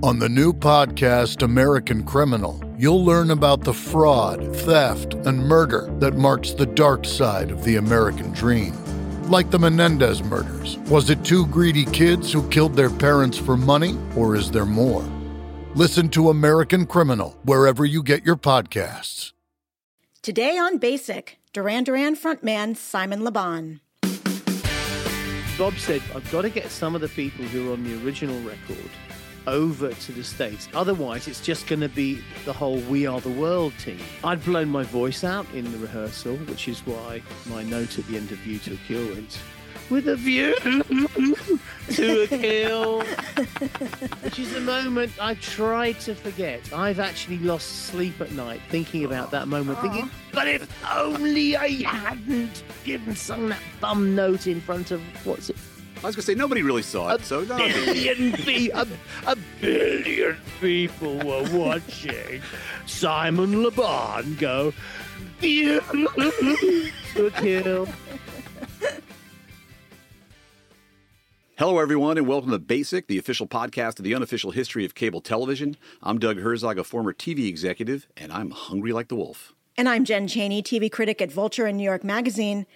On the new podcast, American Criminal, you'll learn about the fraud, theft, and murder that marks the dark side of the American dream. Like the Menendez murders. Was it two greedy kids who killed their parents for money, or is there more? Listen to American Criminal wherever you get your podcasts. Today on Basic, Duran Duran frontman Simon Le Bon. Bob said, I've got to get some of the people who are on the original record over to the States. Otherwise, it's just going to be the whole We Are the World team. I'd blown my voice out in the rehearsal, which is why my note at the end of View to a Kill went, with a view to a kill, which is a moment I try to forget. I've actually lost sleep at night thinking about that moment, thinking, but if only I hadn't given sung that bum note in front of what's it? I was gonna say nobody really saw it, so no, billion pe- a, a billion people were watching Simon Le Bon go view to a kill. Hello, everyone, and welcome to Basic, the official podcast of the unofficial history of cable television. I'm Doug Herzog, a former TV executive, and I'm hungry like the wolf. And I'm Jen Chaney, TV critic at Vulture and New York Magazine.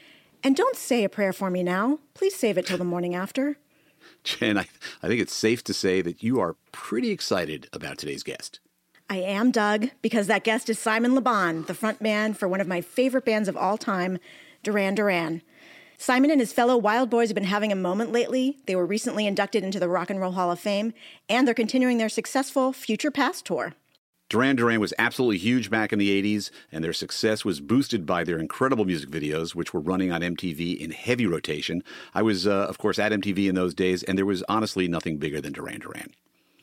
And don't say a prayer for me now. Please save it till the morning after. Jen, I, I think it's safe to say that you are pretty excited about today's guest. I am Doug because that guest is Simon Le Bon, the frontman for one of my favorite bands of all time, Duran Duran. Simon and his fellow Wild Boys have been having a moment lately. They were recently inducted into the Rock and Roll Hall of Fame, and they're continuing their successful Future Past tour. Duran Duran was absolutely huge back in the 80s, and their success was boosted by their incredible music videos, which were running on MTV in heavy rotation. I was, uh, of course, at MTV in those days, and there was honestly nothing bigger than Duran Duran.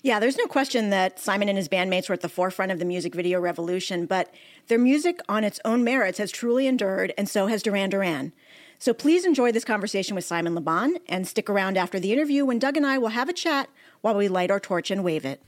Yeah, there's no question that Simon and his bandmates were at the forefront of the music video revolution, but their music on its own merits has truly endured, and so has Duran Duran. So please enjoy this conversation with Simon Le Bon and stick around after the interview when Doug and I will have a chat while we light our torch and wave it.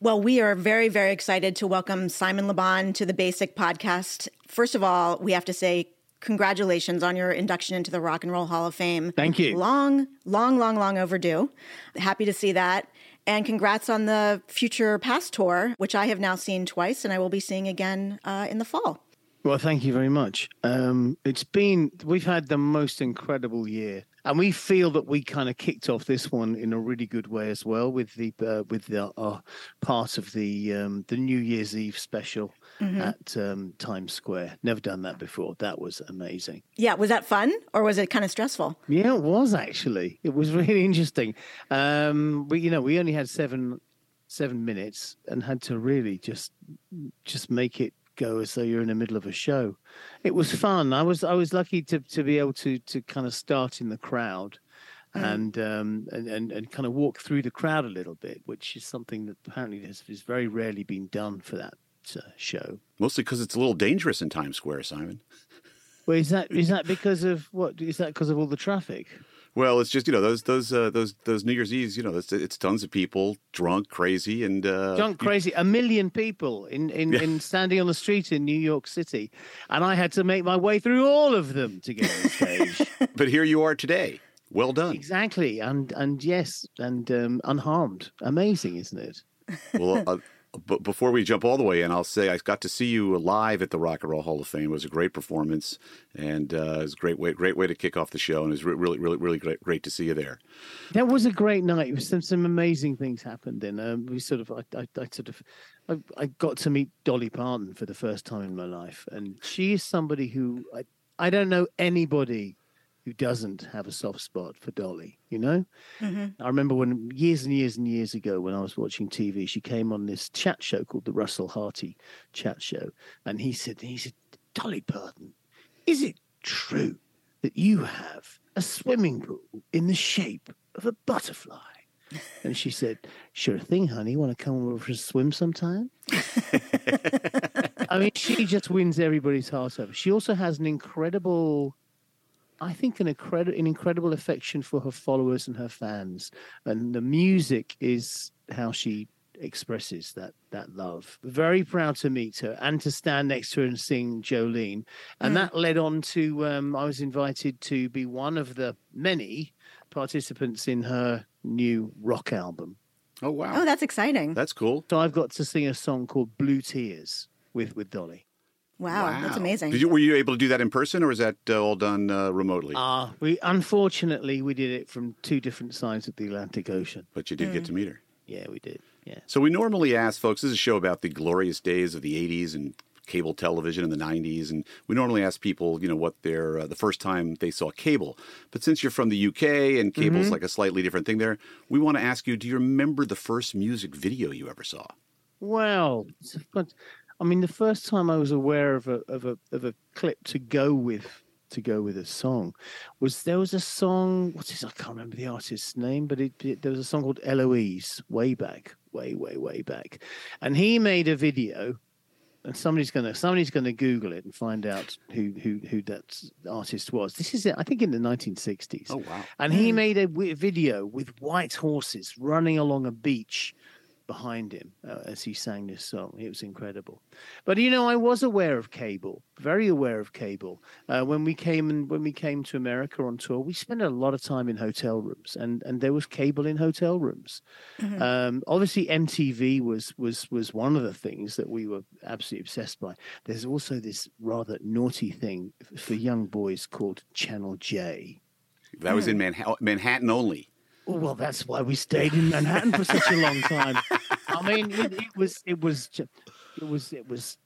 Well, we are very, very excited to welcome Simon Le Bon to the Basic Podcast. First of all, we have to say congratulations on your induction into the Rock and Roll Hall of Fame. Thank you. Long, long, long, long overdue. Happy to see that. And congrats on the Future Past Tour, which I have now seen twice and I will be seeing again uh, in the fall. Well, thank you very much. Um, it's been, we've had the most incredible year. And we feel that we kind of kicked off this one in a really good way as well with the uh, with the uh, part of the um, the New Year's Eve special mm-hmm. at um, Times Square. Never done that before. That was amazing. Yeah, was that fun or was it kind of stressful? Yeah, it was actually. It was really interesting. Um, we you know we only had seven seven minutes and had to really just just make it go as though you're in the middle of a show. It was fun. I was I was lucky to to be able to to kind of start in the crowd. Mm. And, um, and and and kind of walk through the crowd a little bit, which is something that apparently has, has very rarely been done for that uh, show. Mostly because it's a little dangerous in Times Square, Simon. Well, is that is that because of what? Is that because of all the traffic? Well, it's just you know those those uh, those those New Year's Eves. You know, it's, it's tons of people drunk, crazy, and uh, drunk, crazy. A million people in in, yeah. in standing on the street in New York City, and I had to make my way through all of them to get on stage. but here you are today. Well done. Exactly, and and yes, and um, unharmed. Amazing, isn't it? Well, uh, but before we jump all the way in, I'll say I got to see you live at the Rock and Roll Hall of Fame. It was a great performance, and uh, it was a great way, great way to kick off the show. And it was really, really, really great, great to see you there. That was a great night. Some some amazing things happened, and um, we sort of, I, I, I sort of, I, I, got to meet Dolly Parton for the first time in my life, and she is somebody who I, I don't know anybody who doesn't have a soft spot for Dolly, you know? Mm-hmm. I remember when years and years and years ago when I was watching TV, she came on this chat show called the Russell Harty Chat Show. And he said, he said, Dolly Parton, is it true that you have a swimming pool in the shape of a butterfly? And she said, Sure thing, honey. Want to come over for a swim sometime? I mean, she just wins everybody's heart over. She also has an incredible I think an incredible an incredible affection for her followers and her fans, and the music is how she expresses that that love. Very proud to meet her and to stand next to her and sing Jolene, and Mm. that led on to um, I was invited to be one of the many participants in her new rock album. Oh wow, Oh, that's exciting. that's cool. So I've got to sing a song called Blue Tears with with Dolly. Wow, that's amazing. Did you, were you able to do that in person, or was that uh, all done uh, remotely? Ah, we unfortunately we did it from two different sides of the Atlantic Ocean. but you did get to meet her. Yeah, we did. Yeah. So we normally ask folks. This is a show about the glorious days of the '80s and cable television in the '90s, and we normally ask people, you know, what their uh, the first time they saw cable. But since you're from the UK and cable's Mm-hmm. like a slightly different thing there, we want to ask you: Do you remember the first music video you ever saw? Well, it's a fun- I mean, the first time I was aware of a of a of a clip to go with to go with a song was there was a song. What's this? I can't remember the artist's name, but it, it there was a song called Eloise way back, way way way back, and he made a video. And somebody's gonna somebody's gonna Google it and find out who who who that artist was. This is I think in the 1960s. Oh wow! And he made a video with white horses running along a beach behind him uh, as he sang this song. It was incredible. But you know, I was aware of cable, very aware of cable. Uh, when we came and when we came to America on tour, we spent a lot of time in hotel rooms, and and there was cable in hotel rooms. Um, obviously, MTV was was was one of the things that we were absolutely obsessed by. There's also this rather naughty thing for young boys called Channel J. That was in Manha- Manhattan only. Oh, Well, that's why we stayed in Manhattan for such a long time. I mean, it, it was, it was, ju- it was, it was,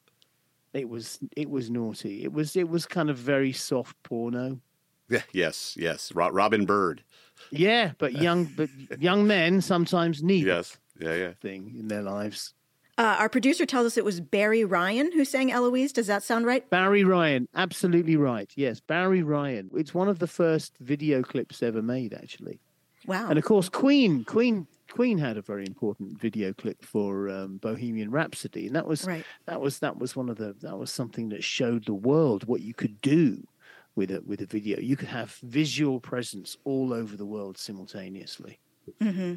it was, it was naughty. It was, it was kind of very soft porno. Yeah, yes, yes. Robin Byrd. Yeah, but young, but young men sometimes need Yes, yeah, yeah. thing in their lives. Uh, our producer tells us it was Barry Ryan who sang Eloise. Does that sound right? Barry Ryan, absolutely right. Yes, Barry Ryan. It's one of the first video clips ever made, actually. Wow. And of course, Queen, Queen, Queen had a very important video clip for um, Bohemian Rhapsody, and that was Right. that was that was one of the that was something that showed the world what you could do with a with a video. You could have visual presence all over the world simultaneously.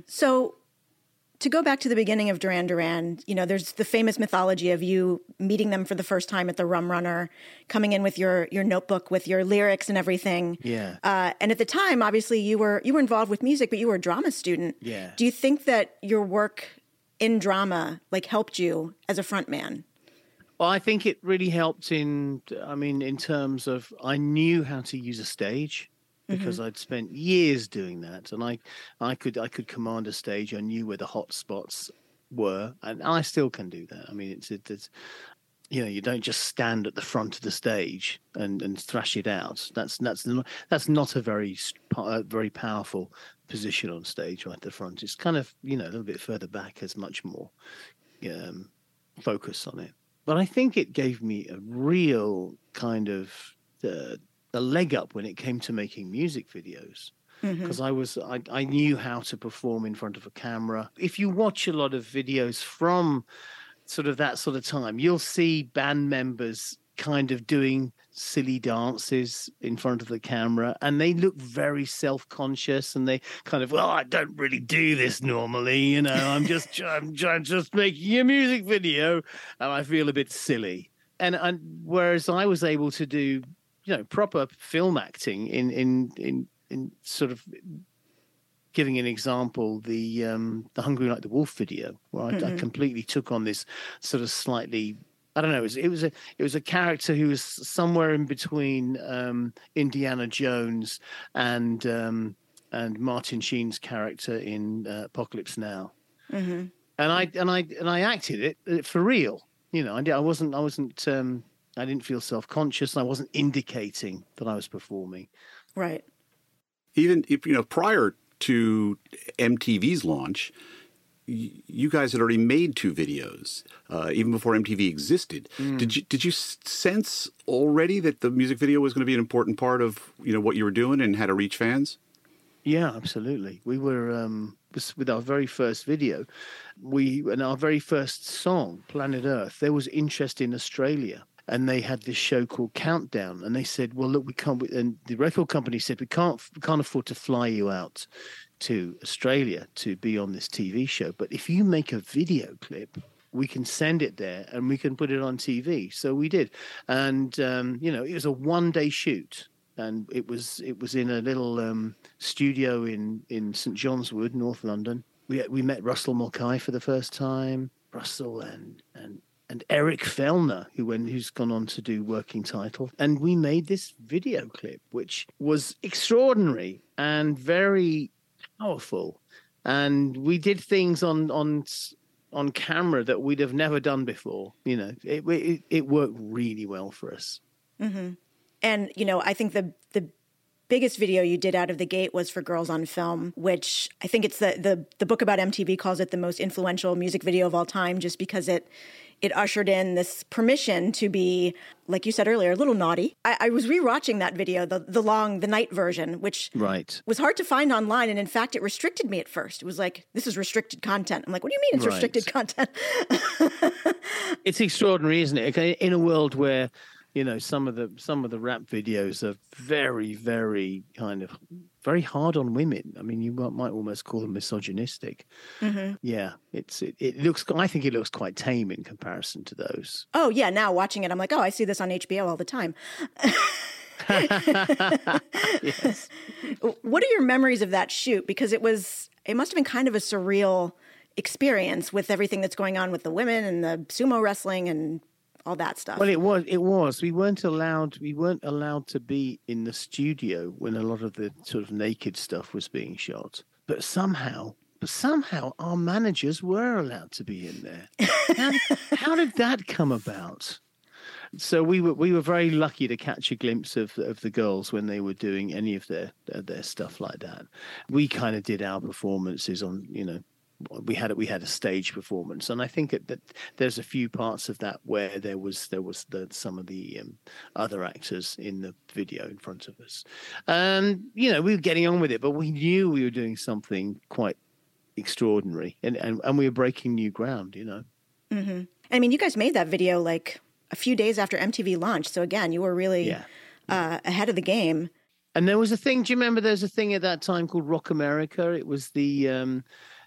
So, to go back to the beginning of Duran Duran, you know, there's the famous mythology of you meeting them for the first time at the Rum Runner, coming in with your your notebook with your lyrics and everything. Yeah. Uh, and at the time, obviously, you were you were involved with music, but you were a drama student. Yeah. Do you think that your work in drama like helped you as a front man? Well, I think it really helped in, I mean, in terms of I knew how to use a stage because I'd spent years doing that, and I, I could, I could command a stage. I knew where the hot spots were, and I still can do that. I mean, it's, it, it's, you know, you don't just stand at the front of the stage and and thrash it out. That's that's not that's not a very uh, very powerful position on stage right at the front. It's kind of you know a little bit further back has much more um, focus on it. But I think it gave me a real kind of uh, a leg up when it came to making music videos. Mm-hmm. Because I was I, I knew how to perform in front of a camera. If you watch a lot of videos from sort of that sort of time, you'll see band members kind of doing silly dances in front of the camera and they look very self-conscious and they kind of well i don't really do this normally you know i'm just i'm, I'm just making a music video and i feel a bit silly. And and whereas i was able to do you know proper film acting in in in in sort of giving an example the um the hungry like the wolf video where I, I completely took on this sort of slightly I don't know. It was, it was a it was a character who was somewhere in between um, Indiana Jones and um, and Martin Sheen's character in uh, Apocalypse Now. And I and I and I acted it uh, for real. You know, I, I wasn't I wasn't um, I didn't feel self conscious. and I wasn't indicating that I was performing. Right. Even if you know prior to MTV's launch, y- you guys had already made two videos, uh, even before MTV existed. Did you did you sense already that the music video was going to be an important part of you know what you were doing and how to reach fans? Yeah, absolutely. We were um, with our very first video, we and our very first song, Planet Earth. There was interest in Australia, and they had this show called Countdown, and they said, "Well, look, we can't." And the record company said, "We can't, we can't afford to fly you out to Australia to be on this TV show. But if you make a video clip, we can send it there and we can put it on TV. So we did, and um, you know, it was a one day shoot, and it was it was in a little um, studio in in St John's Wood, North London. We we met Russell Mulcahy for the first time. Russell and and and Eric Fellner, who went, who's gone on to do Working Title, and we made this video clip, which was extraordinary and very powerful. And we did things on on on camera that we'd have never done before. You know, it it, it worked really well for us. Mm-hmm. And you know, I think the the biggest video you did out of the gate was for Girls on Film, which I think it's the the the book about MTV calls it the most influential music video of all time, just because it it ushered in this permission to be, like you said earlier, a little naughty. I, I was rewatching that video, the the long, the night version, which right. was hard to find online, and in fact, it restricted me at first. It was like, "This is restricted content." I'm like, "What do you mean it's right. restricted content?" it's extraordinary, isn't it? In a world where you know some of the some of the rap videos are very very kind of very hard on women. I mean you might almost call them misogynistic. Mm-hmm. yeah it's it, it, looks i think it looks quite tame in comparison to those. Oh yeah now watching it i'm like oh i see this on hbo all the time. Yes. what are your memories of that shoot? Because it was it must have been kind of a surreal experience with everything that's going on with the women and the sumo wrestling and all that stuff. Well, it was. It was. We weren't allowed. We weren't allowed to be in the studio when a lot of the sort of naked stuff was being shot. But somehow, but somehow, our managers were allowed to be in there. How, how did that come about? So we were we were very lucky to catch a glimpse of of the girls when they were doing any of their their stuff like that. We kind of did our performances on you know we had we had a stage performance, and I think that there's a few parts of that where there was there was the, some of the um, other actors in the video in front of us, and you know we were getting on with it, but we knew we were doing something quite extraordinary, and and, and we were breaking new ground, you know. Mm-hmm. I mean, you guys made that video like a few days after MTV launched, so again, you were really yeah. uh, ahead of the game. And there was a thing. Do you remember? There was a thing at that time called Rock America. It was the um,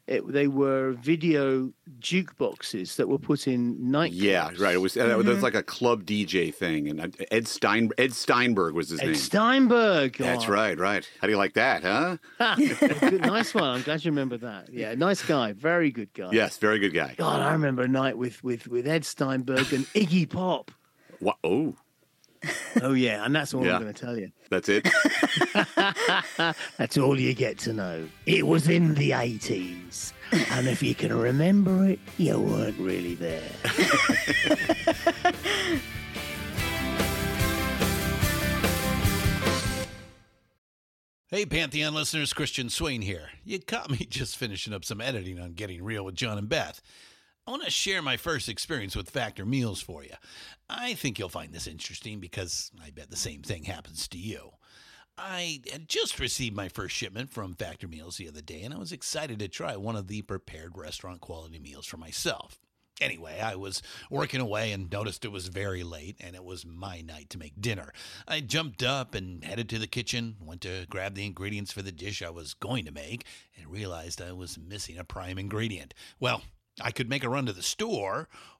it, they were video jukeboxes that were put in nightclubs. Yeah, right. It was mm-hmm. it was mm-hmm. like a club DJ thing, and uh, Ed Stein Ed Steinberg was his Ed name. Steinberg. That's right, right. How do you like that, huh? nice one. I'm glad you remember that. Yeah, nice guy. Very good guy. Yes, very good guy. God, I remember a night with with with Ed Steinberg and Iggy Pop. What? Oh. Oh yeah, and that's all yeah. I'm going to tell you. That's it. that's all you get to know. It was in the 80s, and if you can remember it, you weren't really there. Hey, Pantheon listeners, Christian Swain here. You caught me just finishing up some editing on Getting Real with John and Beth. I want to share my first experience with Factor meals for you. I think you'll find this interesting because I bet the same thing happens to you. I had just received my first shipment from Factor Meals the other day, and I was excited to try one of the prepared restaurant quality meals for myself. Anyway, I was working away and noticed it was very late and it was my night to make dinner. I jumped up and headed to the kitchen, went to grab the ingredients for the dish I was going to make, and realized I was missing a prime ingredient. Well, I could make a run to the store,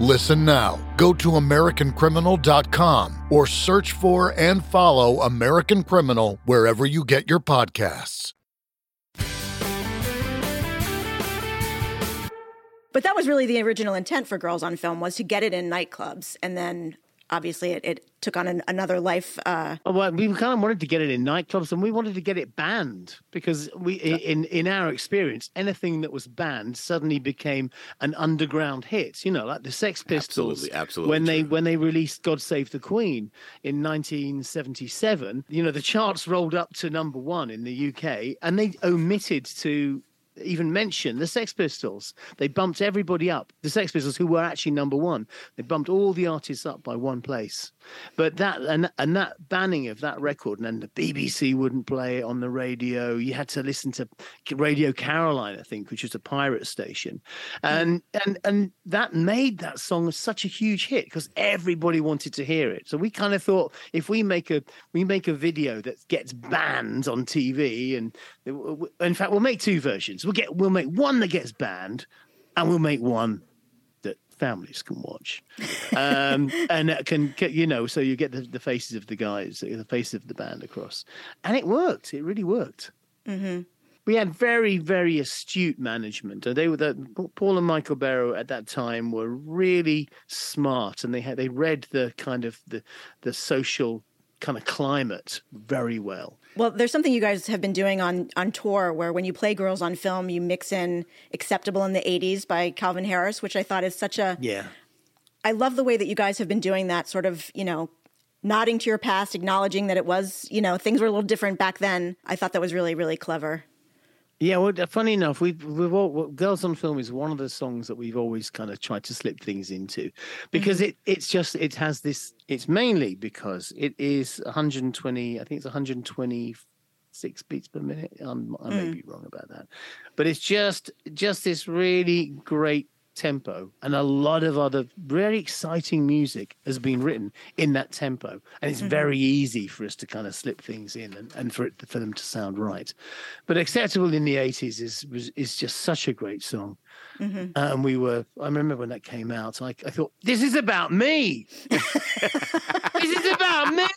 Listen now. Go to AmericanCriminal.com or search for and follow American Criminal wherever you get your podcasts. But that was really the original intent for Girls on Film was to get it in nightclubs, and then obviously it, it took on an, another life. Uh, Oh, well, we kind of wanted to get it in nightclubs, and we wanted to get it banned because we, in in our experience, anything that was banned suddenly became an underground hit. You know, like the Sex Pistols, Absolutely, absolutely when they true. when they released "God Save the Queen" in 1977. You know, the charts rolled up to number one in the UK, and they omitted to even mention the Sex Pistols. They bumped everybody up. The Sex Pistols, who were actually number one, they bumped all the artists up by one place. But that and and that banning of that record, and then the BBC wouldn't play it on the radio. You had to listen to Radio Caroline, I think, which was a pirate station, hmm. and and and that made that song such a huge hit because everybody wanted to hear it. So we kind of thought if we make a we make a video that gets banned on TV, and in fact we'll make two versions. We'll get we'll make one that gets banned, and we'll make one that families can watch, um, and that can can- you know so you get the, the faces of the guys, the faces of the band across, and it worked. It really worked. We had very, very astute management. And They were the, Paul and Michael Berrow at that time were really smart, and they had they read the kind of the the social kind of climate very well. well, there's something you guys have been doing on on tour where when you play Girls on Film, you mix in "Acceptable in the '80s" by Calvin Harris, which I thought is such a Yeah. I love the way that you guys have been doing that sort of, you know, nodding to your past, acknowledging that it was, you know, things were a little different back then. I thought that was really, really clever. Yeah, well, funny enough, we've we've all well, "Girls on Film" is one of the songs that we've always kind of tried to slip things into, because mm-hmm. it it's just it has this. It's mainly because it is 120. I think it's 126 beats per minute. I'm, I may mm. be wrong about that, but it's just just this really great tempo and a lot of other very exciting music has been written in that tempo. And it's mm-hmm. very easy for us to kind of slip things in and, and for it for them to sound right. But acceptable in the 80s is was, is just such a great song. Mm-hmm. And we were i remember when that came out I, I thought this is about me. This is about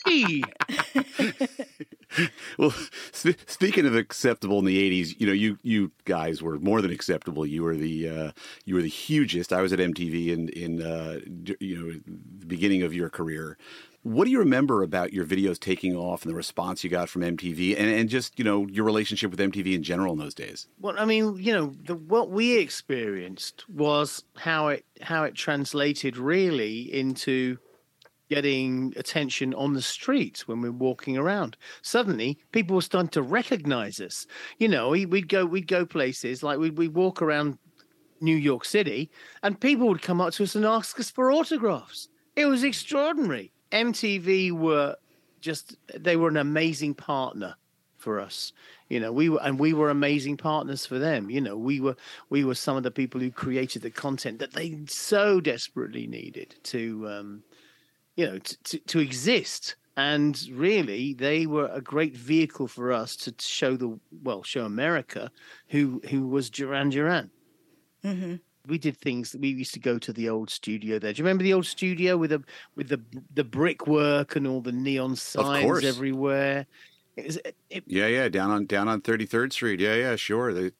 Hey! well, sp- speaking of acceptable in the '80s, you know, you you guys were more than acceptable. You were the uh, you were the hugest. I was at MTV in in uh, you know the beginning of your career. What do you remember about your videos taking off and the response you got from MTV, and, and just you know your relationship with MTV in general in those days? Well, I mean, you know, the, what we experienced was how it how it translated really into getting attention on the streets when we're walking around. Suddenly, people were starting to recognize us. You know, we, would go we'd go places like we'd, we'd walk around New York City, and people would come up to us and ask us for autographs. It was extraordinary. MTV were just they were an amazing partner for us you know we were and we were amazing partners for them you know we were we were some of the people who created the content that they so desperately needed to um you know to, to, to exist and really they were a great vehicle for us to show the well show america who who was duran duran mm-hmm we did things we used to go to the old studio there. Do you remember the old studio with the with the the brickwork and all the neon signs everywhere? It was, it, yeah, yeah, down on down on Thirty Third Street. Yeah, yeah, sure. They, it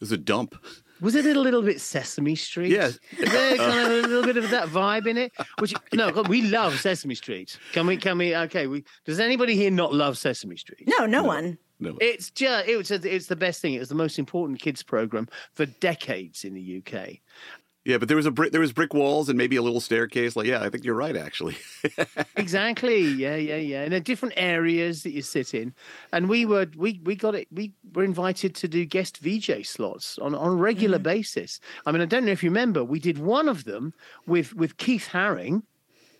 was a dump. Was it a little bit Sesame Street? Yes. there kind of a little bit of that vibe in it? Which no, we love Sesame Street. Can we? Can we? Okay. We, does anybody here not love Sesame Street? No, no, no. one. No. It's just it was a, it's the best thing. It was the most important kids program for decades in the UK. Yeah, but there was a brick, there was brick walls and maybe a little staircase. Like, yeah, I think you're right, actually. exactly. Yeah, yeah, yeah. And the different areas that you sit in, and we were we we got it. We were invited to do guest VJ slots on on a regular mm-hmm. basis. I mean, I don't know if you remember, we did one of them with with Keith Haring.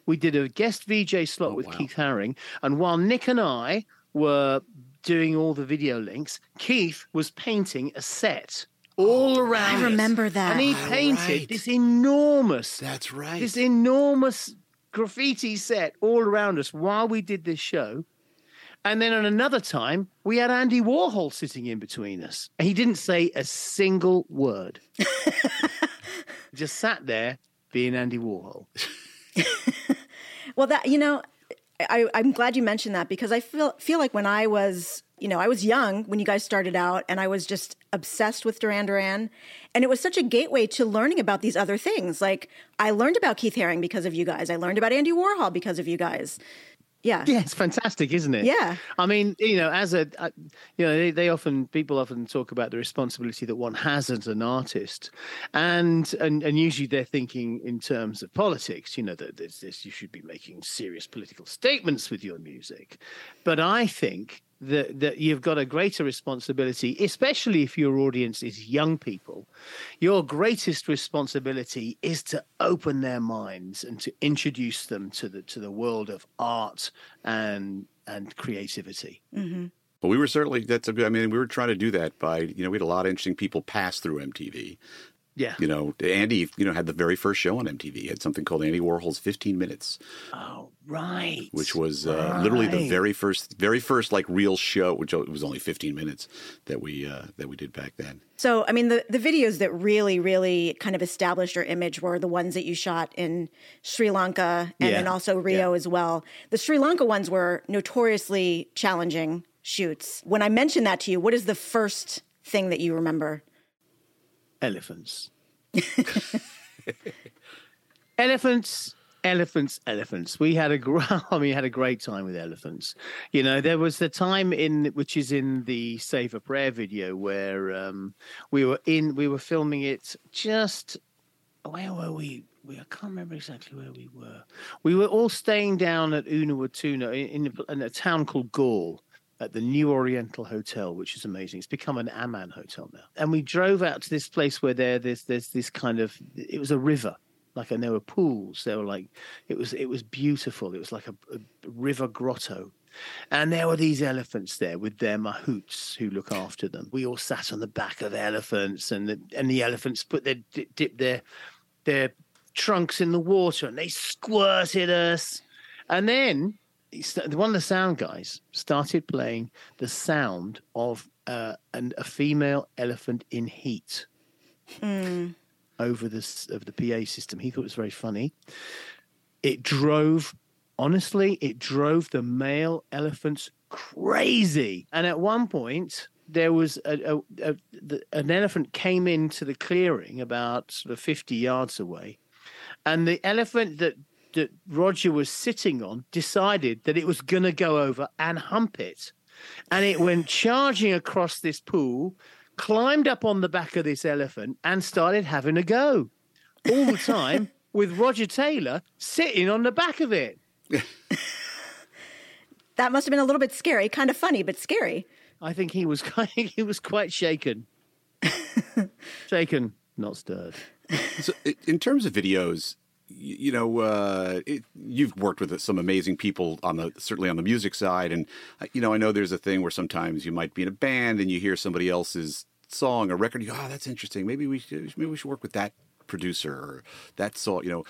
We did a guest VJ slot oh, with wow. Keith Haring, and while Nick and I were doing all the video links, Keith was painting a set all oh, around. I remember that. And he painted right. this enormous. That's right. This enormous graffiti set all around us while we did this show. And then at another time, we had Andy Warhol sitting in between us. He didn't say a single word. just sat there being Andy Warhol. well, that, you know, I, am glad you mentioned that because I feel feel like when I was, you know, I was young when you guys started out, and I was just obsessed with Duran Duran, and it was such a gateway to learning about these other things. Like I learned about Keith Haring because of you guys. I learned about Andy Warhol because of you guys. Yeah. Yeah, it's fantastic, isn't it? Yeah. I mean, you know, as a, uh, you know, they, they often people often talk about the responsibility that one has as an artist, and and and usually they're thinking in terms of politics. You know, that this, this you should be making serious political statements with your music, but I think that that you've got a greater responsibility, especially if your audience is young people. Your greatest responsibility is to open their minds and to introduce them to the to the world of art and and creativity. Mm-hmm. Well, we were certainly that's a good. I mean, we were trying to do that by you know we had a lot of interesting people pass through MTV, yeah. You know, Andy, you know, had the very first show on MTV. He had something called Andy Warhol's 15 Minutes. Oh, right. Which was uh, right. literally the very first, very first like real show, which was only 15 minutes that we uh, that we did back then. So, I mean, the the videos that really, really kind of established your image were the ones that you shot in Sri Lanka and yeah. then also Rio yeah. as well. The Sri Lanka ones were notoriously challenging shoots. When I mentioned that to you, what is the first thing that you remember? Elephants. elephants, elephants, elephants. We had a I mean, had a great time with elephants. You know, there was the time in which is in the Save a Prayer video where um, we were in, we were filming it just where were we? We, I can't remember exactly where we were. We were all staying down at Unawatuna in, in, in a town called Galle at the New Oriental Hotel, which is amazing. It's become an Aman hotel now. And we drove out to this place where there there's there's this kind of it was a river. Like and there were pools. There were like it was it was beautiful. It was like a, a river grotto. And there were these elephants there with their mahouts who look after them. We all sat on the back of elephants, and the, and the elephants put their dip their their trunks in the water, and they squirted us. And then one of the sound guys started playing the sound of uh, an, a female elephant in heat mm. over this of the PA system. He thought it was very funny. It drove honestly, it drove the male elephants crazy. And at one point, there was a, a, a the, an elephant came into the clearing about sort of 50 yards away, and the elephant that that Roger was sitting on decided that it was going to go over and hump it. And it went charging across this pool, climbed up on the back of this elephant, and started having a go. All the time with Roger Taylor sitting on the back of it. That must have been a little bit scary, kind of funny, but scary. I think he was quite, he was quite shaken. shaken, not stirred. So, in terms of videos, y- you know, uh, it, you've worked with some amazing people on the certainly on the music side, and uh, you know, I know there's a thing where sometimes you might be in a band and you hear somebody else's song or record, you go, "Oh, that's interesting. Maybe we should, maybe we should work with that producer or that song." You know,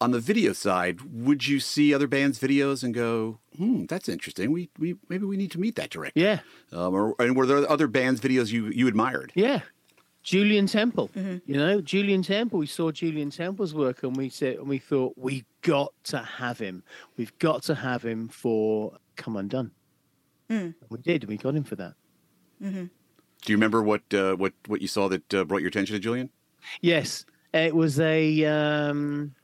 on the video side, would you see other bands' videos and go, "Hmm, that's interesting. We we maybe we need to meet that director." Yeah, Um, or, and were there other bands' videos you you admired? yeah. Julien Temple, you know, Julien Temple. We saw Julien Temple's work, and we said, and we thought, we got to have him. We've got to have him for Come Undone. We did. We got him for that. Do you remember what uh, what what you saw that uh, brought your attention to Julien? Yes, it was a um,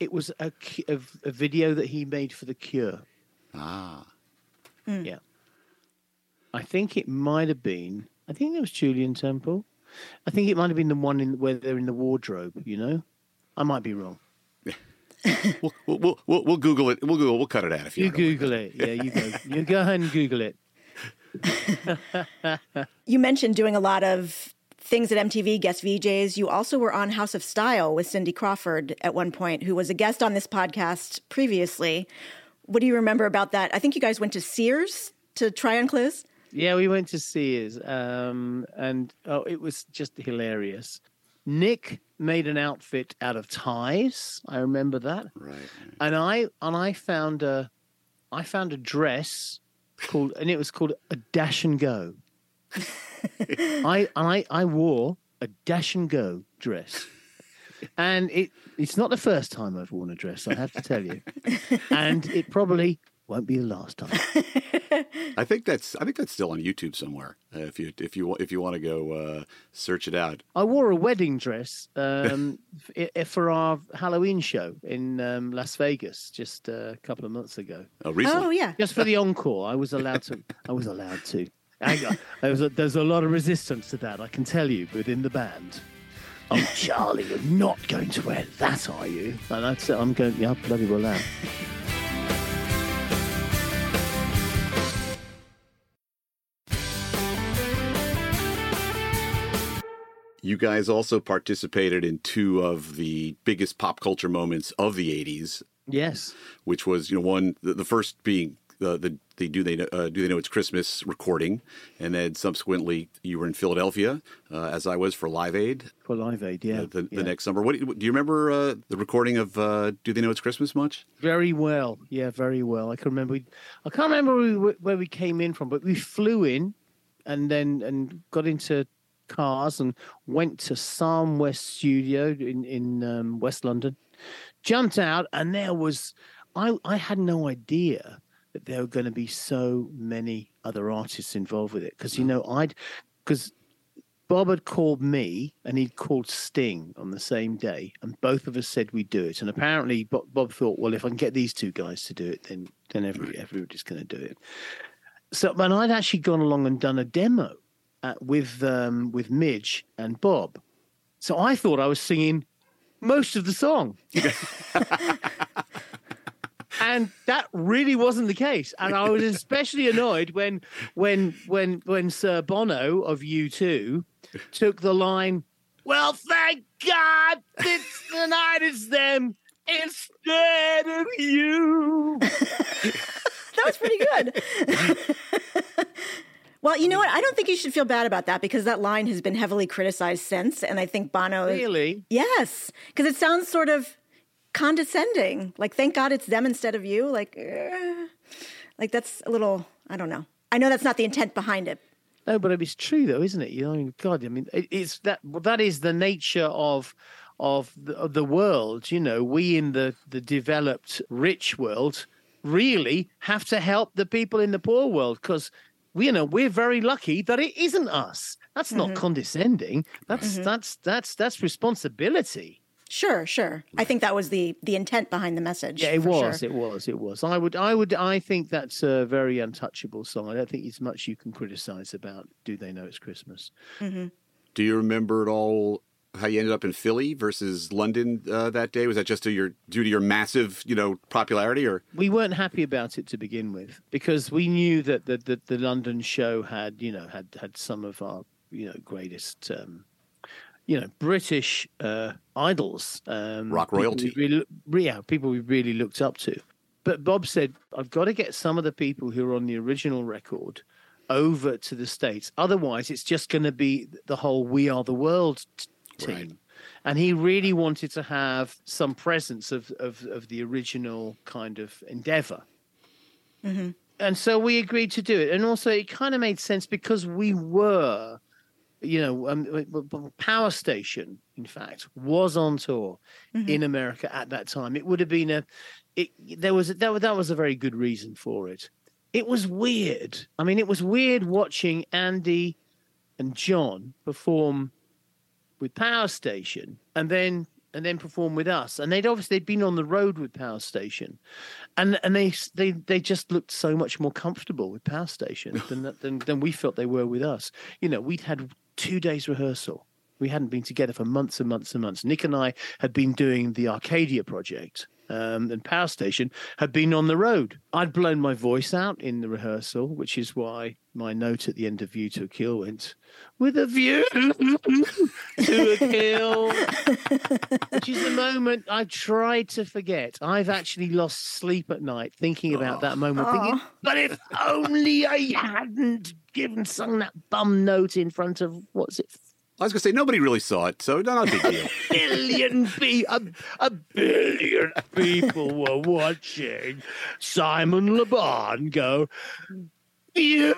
it was a, a, a video that he made for the Cure. Ah. Yeah, I think it might have been. I think it was Julien Temple. I think it might have been the one in where they're in the wardrobe. You know, I might be wrong. We'll, we'll, we'll, we'll, we'll Google it. We'll Google. We'll cut it out if you. You. Google it. Yeah, you go. You go ahead and Google it. You mentioned doing a lot of things at MTV, guest VJs. You also were on House of Style with Cindy Crawford at one point, who was a guest on this podcast previously. What do you remember about that? I think you guys went to Sears to try on clothes. Yeah, we went to Sears, um, and oh, it was just hilarious. Nick made an outfit out of ties. I remember that. Right. and I and I found a I found a dress called and it was called a dash and go. I and I I wore a dash and go dress. And it it's not the first time I've worn a dress, I have to tell you. And it probably won't be the last time. I think that's I think that's still on YouTube somewhere. Uh, if you if you if you want to go uh, search it out. I wore a wedding dress um, for our Halloween show in um, Las Vegas just uh, a couple of months ago. Uh, recently. Oh, yeah. just for the encore. I was allowed to. I was allowed to. Hang on. There was a, there's a lot of resistance to that. I can tell you within the band. Oh, Charlie, you're not going to wear that, are you? And I'd say, I'm going. Yeah, I bloody well am. You guys also participated in two of the biggest pop culture moments of the '80s, Yes. which was you know one the, the first being the the, the do they know, uh, do they know it's Christmas recording, and then subsequently you were in Philadelphia uh, as I was for Live Aid For Live Aid, yeah. uh, the, yeah. the next summer. What do you, do you remember uh, the recording of uh, Do They Know It's Christmas much? Very well. Yeah, very well. I can remember. We, I can't remember where we, where we came in from, but we flew in, and then and got into cars and went to Sarm West Studio in in um, West London. Jumped out, and there was. I I had no idea that there were going to be so many other artists involved with it because you know I'd because Bob had called me and he'd called Sting on the same day, and both of us said we'd do it. And apparently, Bob, Bob thought, well, if I can get these two guys to do it, then then every, everybody's going to do it. So, and I'd actually gone along and done a demo uh, with um, with Midge and Bob. So I thought I was singing most of the song. and that really wasn't the case and i was especially annoyed when when when when sir bono of u2 took the line well thank god it's tonight it's them instead of you That was pretty good. well, you know what? I don't think you should feel bad about that because that line has been heavily criticized since. And I think Bono. really Yes, because it sounds sort of condescending. Like, thank God it's them instead of you. Like, eh. like that's a little. I don't know. I know that's not the intent behind it. No, but it's true though, isn't it? You know, I mean, God, I mean, it's that, that is the nature of of the, of the world. You know, we in the the developed rich world really have to help the people in the poor world because we you know we're very lucky that it isn't us. That's not mm-hmm. condescending. That's mm-hmm. that's that's that's responsibility. Sure, sure. I think that was the the intent behind the message. Yeah, it was. sure. It was. It was. I would. I would. I think that's a very untouchable song. I don't think there's much you can criticize about. Do they know it's Christmas? Mm-hmm. Do you remember at all how you ended up in Philly versus London uh, that day? Was that just to your due to your massive, you know, popularity, or We weren't happy about it to begin with because we knew that the the, the London show had you know had had some of our you know greatest. Um, you know, British uh, idols, um, Rock people royalty. really, yeah, people we really looked up to. But Bob said, "I've got to get some of the people who are on the original record over to the states. Otherwise, it's just going to be the whole "We Are the World" t- team." Right. And he really wanted to have some presence of of, of the original kind of endeavor. And so we agreed to do it. And also, it kind of made sense because we were, you know, um, Power Station, in fact, was on tour in America at that time. It would have been a, it, there was, that, was- that was a very good reason for it. It was weird. I mean, it was weird watching Andy and John perform with Power Station and then and then perform with us. And they'd obviously they'd been on the road with Power Station, and and they they they just looked so much more comfortable with Power Station than than than we felt they were with us. You know, we'd had two days rehearsal. We hadn't been together for months and months and months. Nick and I had been doing the Arcadia project. Um, and Power Station had been on the road. I'd blown my voice out in the rehearsal, which is why my note at the end of View to a Kill went, with a view to a kill, which is a moment I tried to forget. I've actually lost sleep at night thinking about that moment, thinking, but if only I hadn't given sung that bum note in front of what's it, I was going to say nobody really saw it, so not a big deal. billion people, a, a billion people were watching Simon Le Bon go. "You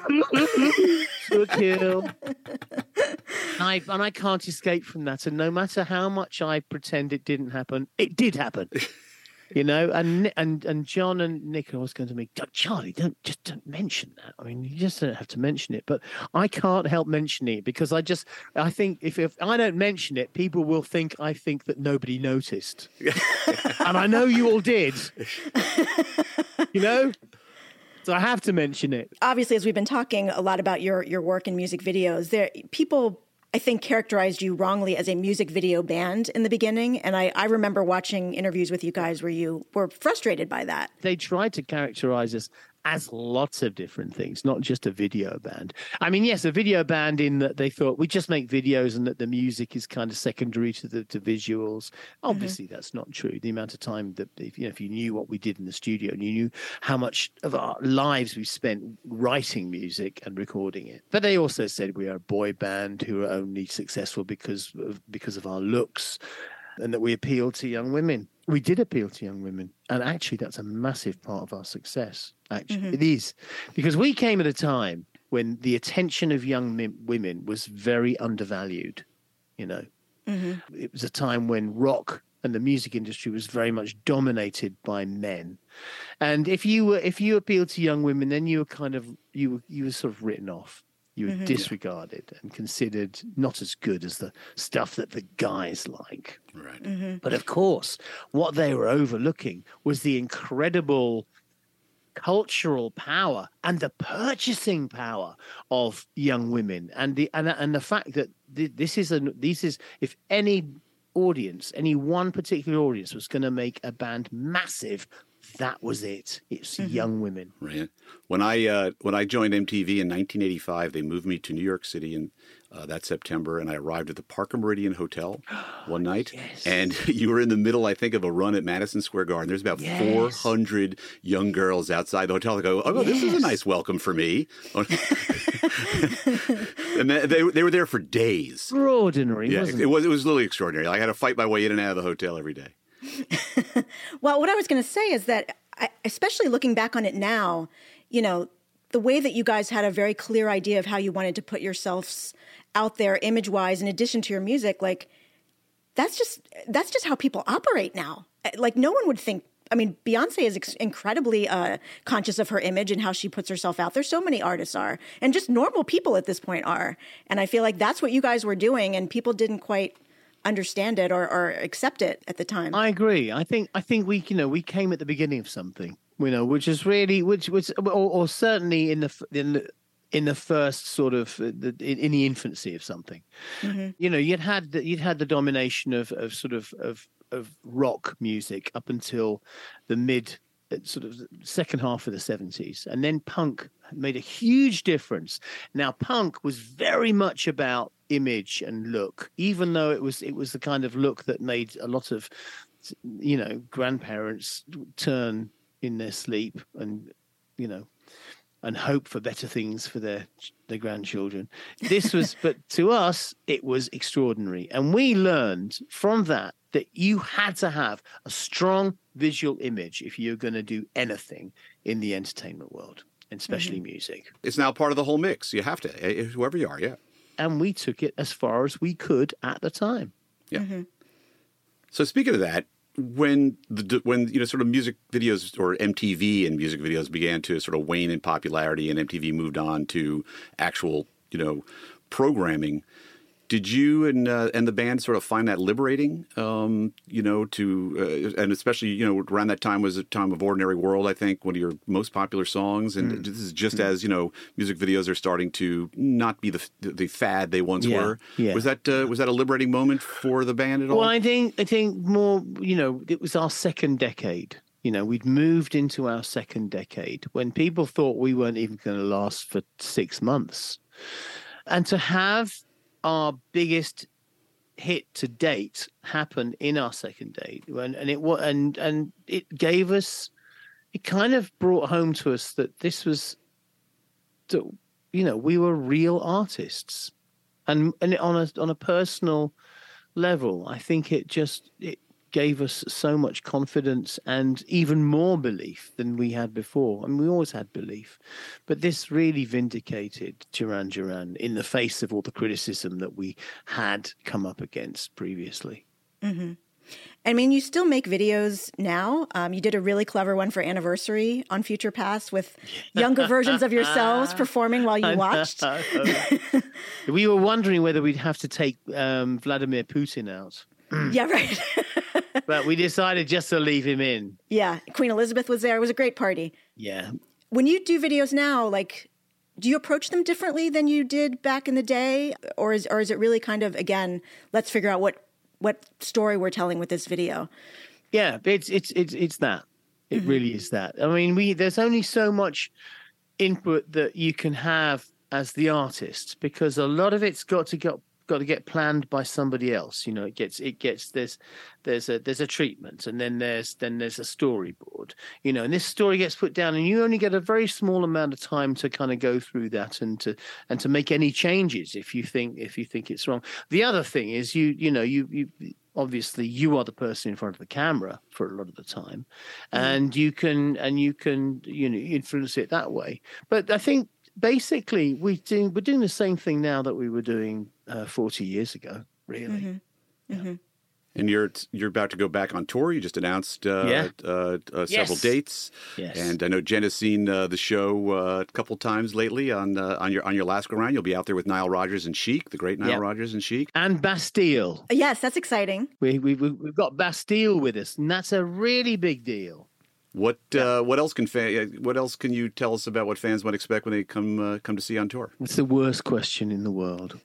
to kill. And I, and I can't escape from that. And no matter how much I pretend it didn't happen, it did happen. You know, and and and John and Nick are always going to me, Charlie, don't just don't mention that. I mean, you just don't have to mention it. But I can't help mentioning it because I just I think if if I don't mention it, people will think I think that nobody noticed, and I know you all did. You know, so I have to mention it. obviously as we've been talking a lot about your your work in music videos there people i think characterized you wrongly as a music video band in the beginning and i i remember watching interviews with you guys where you were frustrated by that. They tried to characterize us as lots of different things, not just a video band. I mean, yes, a video band in that they thought we just make videos and that the music is kind of secondary to the to visuals. Mm-hmm. Obviously, that's not true. The amount of time that if you know if you knew what we did in the studio and you knew how much of our lives we spent writing music and recording it. But they also said we are a boy band who are only successful because of because of our looks and that we appeal to young women. We did appeal to young women, and actually, that's a massive part of our success. Actually, mm-hmm. it is because we came at a time when the attention of young women was very undervalued. You know, mm-hmm. it was a time when rock and the music industry was very much dominated by men, and if you were if you appealed to young women, then you were kind of you were you were sort of written off. You were mm-hmm. disregarded and considered not as good as the stuff that the guys like. right. Mm-hmm. But of course, what they were overlooking was the incredible cultural power and the purchasing power of young women, and the and, and the fact that this is a this is if any audience, any one particular audience was going to make a band massive, that was it. It's young women. Right. When I uh, when I joined MTV in 1985, they moved me to New York City in uh, that September, and I arrived at the Parker Meridien Hotel one night. Yes. And you were in the middle, I think, of a run at Madison Square Garden. There's about Yes. 400 young girls outside the hotel. I go, oh, this is a nice welcome for me. and they, they they were there for days. Extraordinary, Yeah, wasn't it was it was literally extraordinary. I had to fight my way in and out of the hotel every day. Well, what I was going to say is that, I, especially looking back on it now, you know, the way that you guys had a very clear idea of how you wanted to put yourselves out there image wise, in addition to your music, like that's just that's just how people operate now. Like no one would think. I mean, Beyonce is ex- incredibly uh, conscious of her image and how she puts herself out there. So many artists are, and just normal people at this point are. And I feel like that's what you guys were doing, and people didn't quite understand it or, or accept it at the time. I agree. I think I think we you know we came at the beginning of something, you know, which is really which was or, or certainly in the in the in the first sort of uh, the, in the infancy of something. Mm-hmm. You know, you'd had the, you'd had the domination of of sort of of of rock music up until the mid uh, sort of second half of the 70s and then punk made a huge difference now punk was very much about image and look even though it was it was the kind of look that made a lot of you know grandparents turn in their sleep and you know and hope for better things for their their grandchildren. This was, but to us, it was extraordinary, and we learned from that that you had to have a strong visual image if you're going to do anything in the entertainment world, and especially mm-hmm. music. It's now part of the whole mix. You have to, eh, eh, whoever you are, yeah. And we took it as far as we could at the time. Yeah. Mm-hmm. So speaking of that, when the when you know sort of music videos or MTV and music videos began to sort of wane in popularity and MTV moved on to actual you know programming did you and uh, and the band sort of find that liberating? Um, you know, to uh, and especially you know around that time was a time of Ordinary World, I think, one of your most popular songs, and mm. this is just mm. as you know, music videos are starting to not be the the fad they once yeah. were. Yeah. Was that uh, was that a liberating moment for the band at all? Well, I think I think more. You know, it was our second decade. You know, we'd moved into our second decade when people thought we weren't even going to last for six months. And to have our biggest hit to date happened in our second date when and it and and it gave us it kind of brought home to us that this was that you know we were real artists. And and on a on a personal level i think it just it gave us so much confidence and even more belief than we had before. I mean, we always had belief, but this really vindicated Duran Duran in the face of all the criticism that we had come up against previously. Mm-hmm. I mean, you still make videos now. Um, you did a really clever one for anniversary on Future Past with younger versions of yourselves performing while you watched. we were wondering whether we'd have to take um, Vladimir Putin out. yeah, right. but we decided just to leave him in. Yeah, Queen Elizabeth was there. It was a great party. Yeah. When you do videos now, like, do you approach them differently than you did back in the day, or is or is it really kind of again, let's figure out what what story we're telling with this video? Yeah, it's it's it's it's that. It mm-hmm. really is that. I mean, we there's only so much input that you can have as the artist because a lot of it's got to get got to get planned by somebody else. You know, it gets it gets there's there's a there's a treatment, and then there's then there's a storyboard. You know, and this story gets put down, and you only get a very small amount of time to kind of go through that and to and to make any changes if you think if you think it's wrong. The other thing is you you know you you obviously you are the person in front of the camera for a lot of the time mm. and you can and you can you know influence it that way but i think basically we do, we're doing the same thing now that we were doing uh, 40 years ago, really. Mm-hmm. Yeah. Mm-hmm. And you're you're about to go back on tour. You just announced uh, yeah. uh, uh, several yes. dates. Yes. And I know Jen has seen uh, the show uh, a couple times lately on uh, on your on your last go round. You'll be out there with Nile Rodgers and Chic, the great Nile yep. Rodgers and Chic, and Bastille. Yes, that's exciting. We, we we've got Bastille with us, and that's a really big deal. What yeah. uh, what else can fa- what else can you tell us about what fans might expect when they come uh, come to see you on tour? It's the worst question in the world.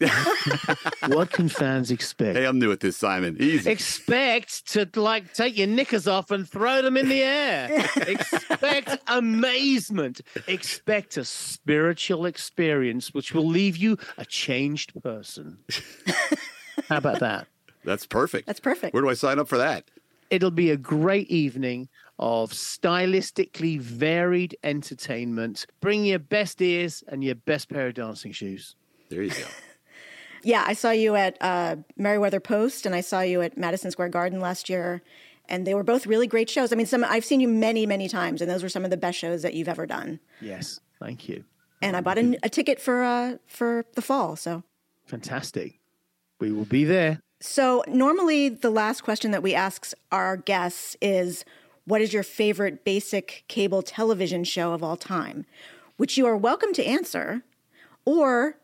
what can fans expect? Hey, I'm new at this, Simon. Easy. Expect to like take your knickers off and throw them in the air. expect amazement. Expect a spiritual experience which will leave you a changed person. How about that? That's perfect. That's perfect. Where do I sign up for that? It'll be a great evening of stylistically varied entertainment. Bring your best ears and your best pair of dancing shoes. There you go. yeah, I saw you at uh, Merriweather Post and I saw you at Madison Square Garden last year. And they were both really great shows. I mean, some I've seen you many, many times, and those were some of the best shows that you've ever done. Yes, thank you. And I bought a, a ticket for uh, for the fall. So fantastic. We will be there. So, normally, the last question that we ask our guests is What is your favorite basic cable television show of all time? Which you are welcome to answer. Or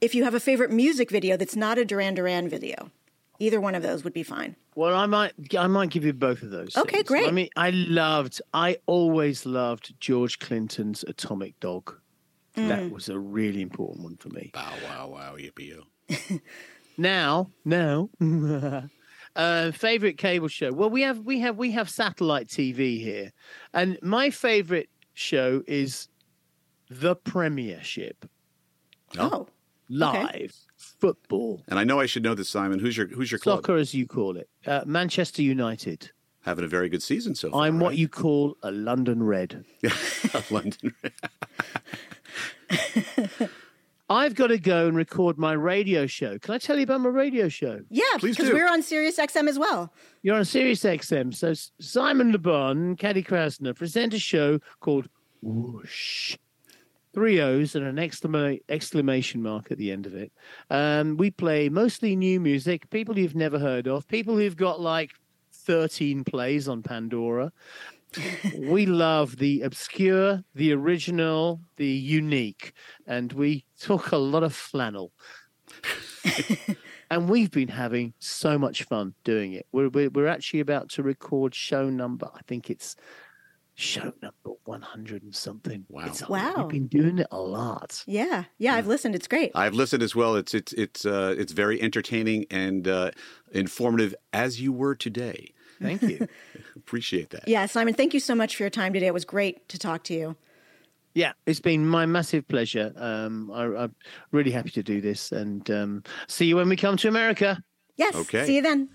if you have a favorite music video that's not a Duran Duran video, either one of those would be fine. Well, I might, I might give you both of those. Okay, things. great. I mean, I loved, I always loved George Clinton's Atomic Dog. Mm. That was a really important one for me. Bow wow wow yippee yo. Now, now, uh, favorite cable show. Well, we have, we have, we have satellite TV here, and my favorite show is The Premiership Oh, live football, And I know I should know this, Simon. Who's your Who's your club? soccer as you call it. Uh, Manchester United. Having a very good season so far. I'm what right? you call a London Red. London. I've got to go and record my radio show. Can I tell you about my radio show? yeah, Please because do. we're on Sirius XM as well. You're on Sirius XM. So Simon Le Bon and Katy Krassner present a show called Whoosh. Three O's and an exclama- exclamation mark at the end of it. Um, we play mostly new music, people you've never heard of, people who've got like 13 plays on Pandora. We love the obscure, the original, the unique, and we talk a lot of flannel. and we've been having so much fun doing it. We're, we're we're actually about to record show number. I think it's show number one hundred and something. Wow. It's, wow. We've been doing it a lot. Yeah, yeah, I've listened. It's great. I've listened as well. It's it's it's uh, it's very entertaining and uh, informative as you were today. Thank you. Appreciate that. Yeah, Simon, thank you so much for your time today. It was great to talk to you. yeah, it's been my massive pleasure. Um, I, I'm really happy to do this, and um, see you when we come to America. Yes. Okay. See you then.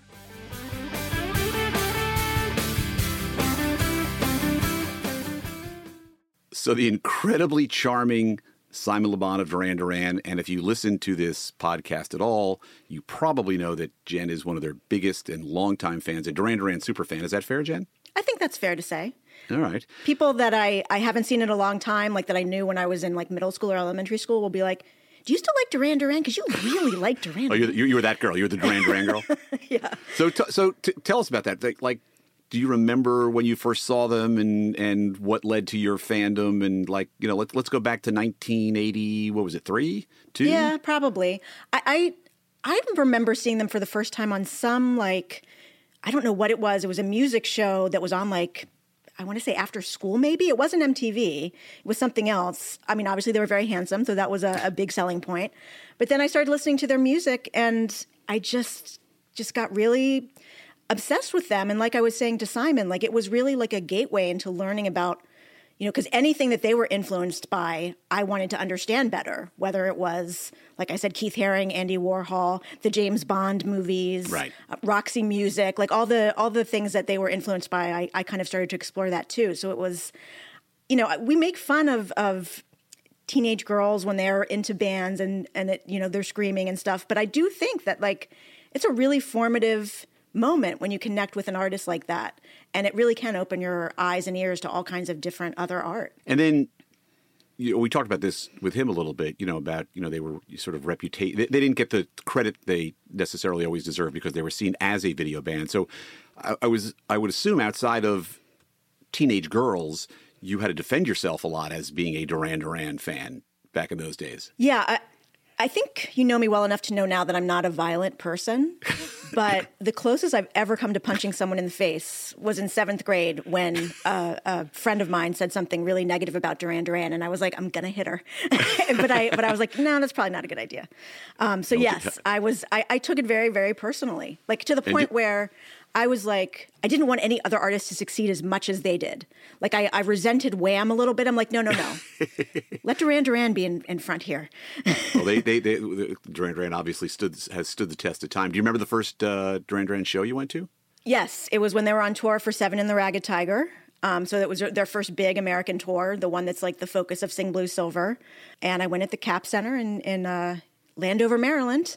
So the incredibly charming Simon Le Bon of Duran Duran, and if you listen to this podcast at all, you probably know that Jen is one of their biggest and longtime fans, a Duran Duran super fan. Is that fair, Jen? I think that's fair to say. All right. People that I, I haven't seen in a long time, like that I knew when I was in like middle school or elementary school, will be like, "Do you still like Duran Duran? Because you really like Duran." Oh, you you were that girl. You're the Duran Duran girl. yeah. So, t- so t- tell us about that. Like, like, do you remember when you first saw them, and and what led to your fandom? And like, you know, let's let's go back to 1980. What was it? Three, two? Yeah, probably. I, I I remember seeing them for the first time on some like I don't know what it was. It was a music show that was on like I want to say after school maybe. It wasn't MTV. It was something else. I mean, obviously they were very handsome, so that was a, a big selling point. But then I started listening to their music and I just just got really obsessed with them and like I was saying to Simon, like it was really like a gateway into learning about you know, because anything that they were influenced by, I wanted to understand better. Whether it was, like I said, Keith Haring, Andy Warhol, the James Bond movies, Right. uh, Roxy Music, like all the all the things that they were influenced by, I, I kind of started to explore that too. So it was, you know, we make fun of of teenage girls when they're into bands and and it, you know they're screaming and stuff, but I do think that like it's a really formative moment when you connect with an artist like that and it really can open your eyes and ears to all kinds of different other art And then you know, we talked about this with him a little bit, you know, about, you know, they were sort of reputation. They, they didn't get the credit they necessarily always deserved because they were seen as a video band. So I, I was, I would assume outside of teenage girls, you had to defend yourself a lot as being a Duran Duran fan back in those days. Yeah, I, I think you know me well enough to know now that I'm not a violent person. But the closest I've ever come to punching someone in the face was in seventh grade when uh, a friend of mine said something really negative about Duran Duran, and I was like, I'm gonna hit her. but I, but I was like, no, that's probably not a good idea. Um, so yes, I was, I, I took it very, very personally, like to the point where I was like, I didn't want any other artist to succeed as much as they did. Like I, I resented Wham a little bit. I'm like, no, no, no. Let Duran Duran be in, in front here. Well, they, they, they, Duran Duran obviously stood, has stood the test of time. Do you remember the first uh, Duran Duran show you went to? Yes, it was when they were on tour for Seven and the Ragged Tiger. Um, so that was their first big American tour, the one that's like the focus of Sing Blue Silver. And I went at the Cap Center in, in uh, Landover, Maryland.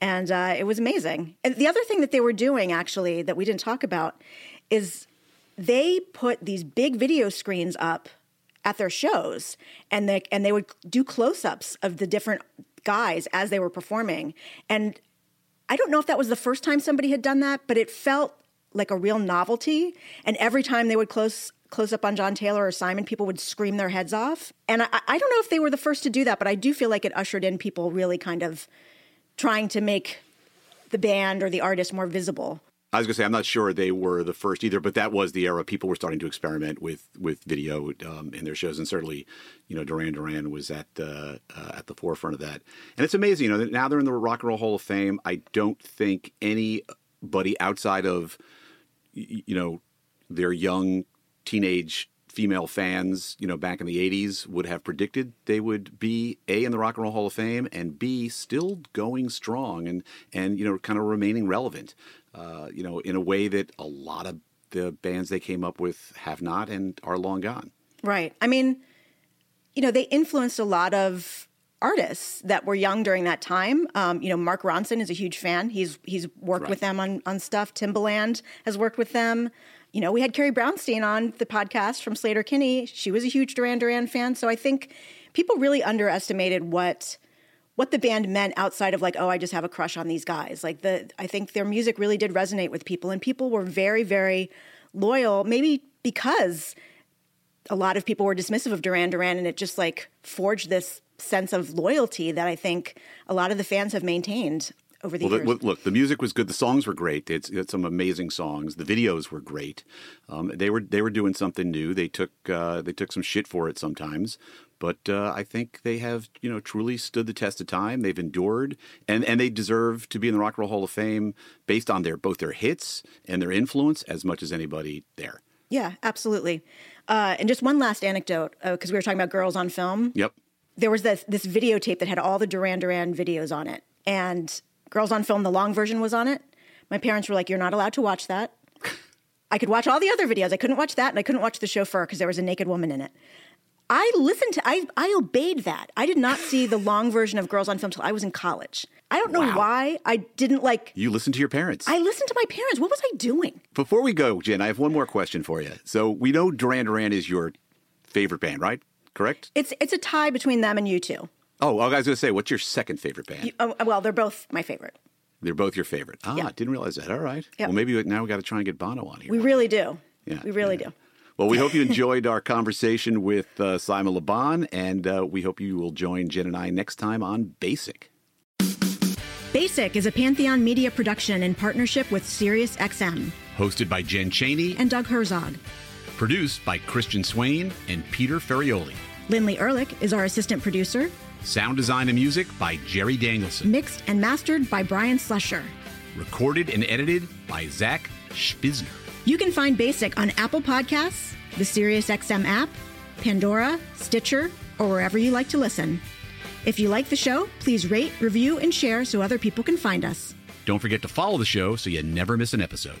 And uh, it was amazing. And the other thing that they were doing, actually, that we didn't talk about, is they put these big video screens up at their shows, and they and they would do close-ups of the different guys as they were performing. And I don't know if that was the first time somebody had done that, but it felt like a real novelty. And every time they would close close up on John Taylor or Simon, people would scream their heads off. And I, I don't know if they were the first to do that, but I do feel like it ushered in people really kind of trying to make the band or the artist more visible. I was going to say I'm not sure they were the first either, but that was the era people were starting to experiment with with video um, in their shows, and certainly, you know, Duran Duran was at uh, at the forefront of that. And it's amazing, you know, now they're in the Rock and Roll Hall of Fame. I don't think anybody outside of you know their young teenage female fans, you know, back in the 80s would have predicted they would be A in the Rock and Roll Hall of Fame and B still going strong and and you know kind of remaining relevant. Uh, you know, in a way that a lot of the bands they came up with have not and are long gone. Right. I mean, you know, they influenced a lot of artists that were young during that time. Um, you know, Mark Ronson is a huge fan. He's he's worked right. with them on on stuff. Timbaland has worked with them you know, we had Carrie Brownstein on the podcast from Sleater-Kinney. She was a huge Duran Duran fan. So I think people really underestimated what what the band meant outside of like, oh, I just have a crush on these guys. Like the I think their music really did resonate with people and people were very, very loyal, maybe because a lot of people were dismissive of Duran Duran and it just like forged this sense of loyalty that I think a lot of the fans have maintained over the well, years. The, look, the music was good. The songs were great. It's, it's some amazing songs. The videos were great. Um, they were they were doing something new. They took uh, they took some shit for it sometimes, but uh, I think they have you know truly stood the test of time. They've endured, and and they deserve to be in the Rock and Roll Hall of Fame based on their both their hits and their influence as much as anybody there. Yeah, absolutely. Uh, and just one last anecdote because uh, we were talking about girls on film. Yep. There was this this videotape that had all the Duran Duran videos on it, and Girls on Film, the long version was on it. My parents were like, You're not allowed to watch that. I could watch all the other videos. I couldn't watch that, and I couldn't watch The Chauffeur because there was a naked woman in it. I listened to, I, I obeyed that. I did not see the long version of Girls on Film till I was in college. I don't know wow. why I didn't like. You listened to your parents. I listened to my parents. What was I doing? Before we go, Jen, I have one more question for you. So we know Duran Duran is your favorite band, right? Correct? It's it's a tie between them and U2. Oh, I was going to say, what's your second favorite band? You, oh, well, they're both my favorite. They're both your favorite. Ah, yeah. didn't realize that. All right. Yep. Well, maybe now we got to try and get Bono on here. We really do. Yeah, we really yeah. do. Well, we hope you enjoyed our conversation with uh, Simon Le Bon, and uh, we hope you will join Jen and I next time on Basic. Basic is a Pantheon media production in partnership with SiriusXM. Hosted by Jen Chaney and Doug Herzog. Produced by Christian Swain and Peter Ferrioli. Lindley Ehrlich is our assistant producer. Sound design and music by Jerry Danielson. Mixed and mastered by Brian Slusher. Recorded and edited by Zach Spisner. You can find Basic on Apple Podcasts, the SiriusXM app, Pandora, Stitcher, or wherever you like to listen. If you like the show, please rate, review, and share so other people can find us. Don't forget to follow the show so you never miss an episode.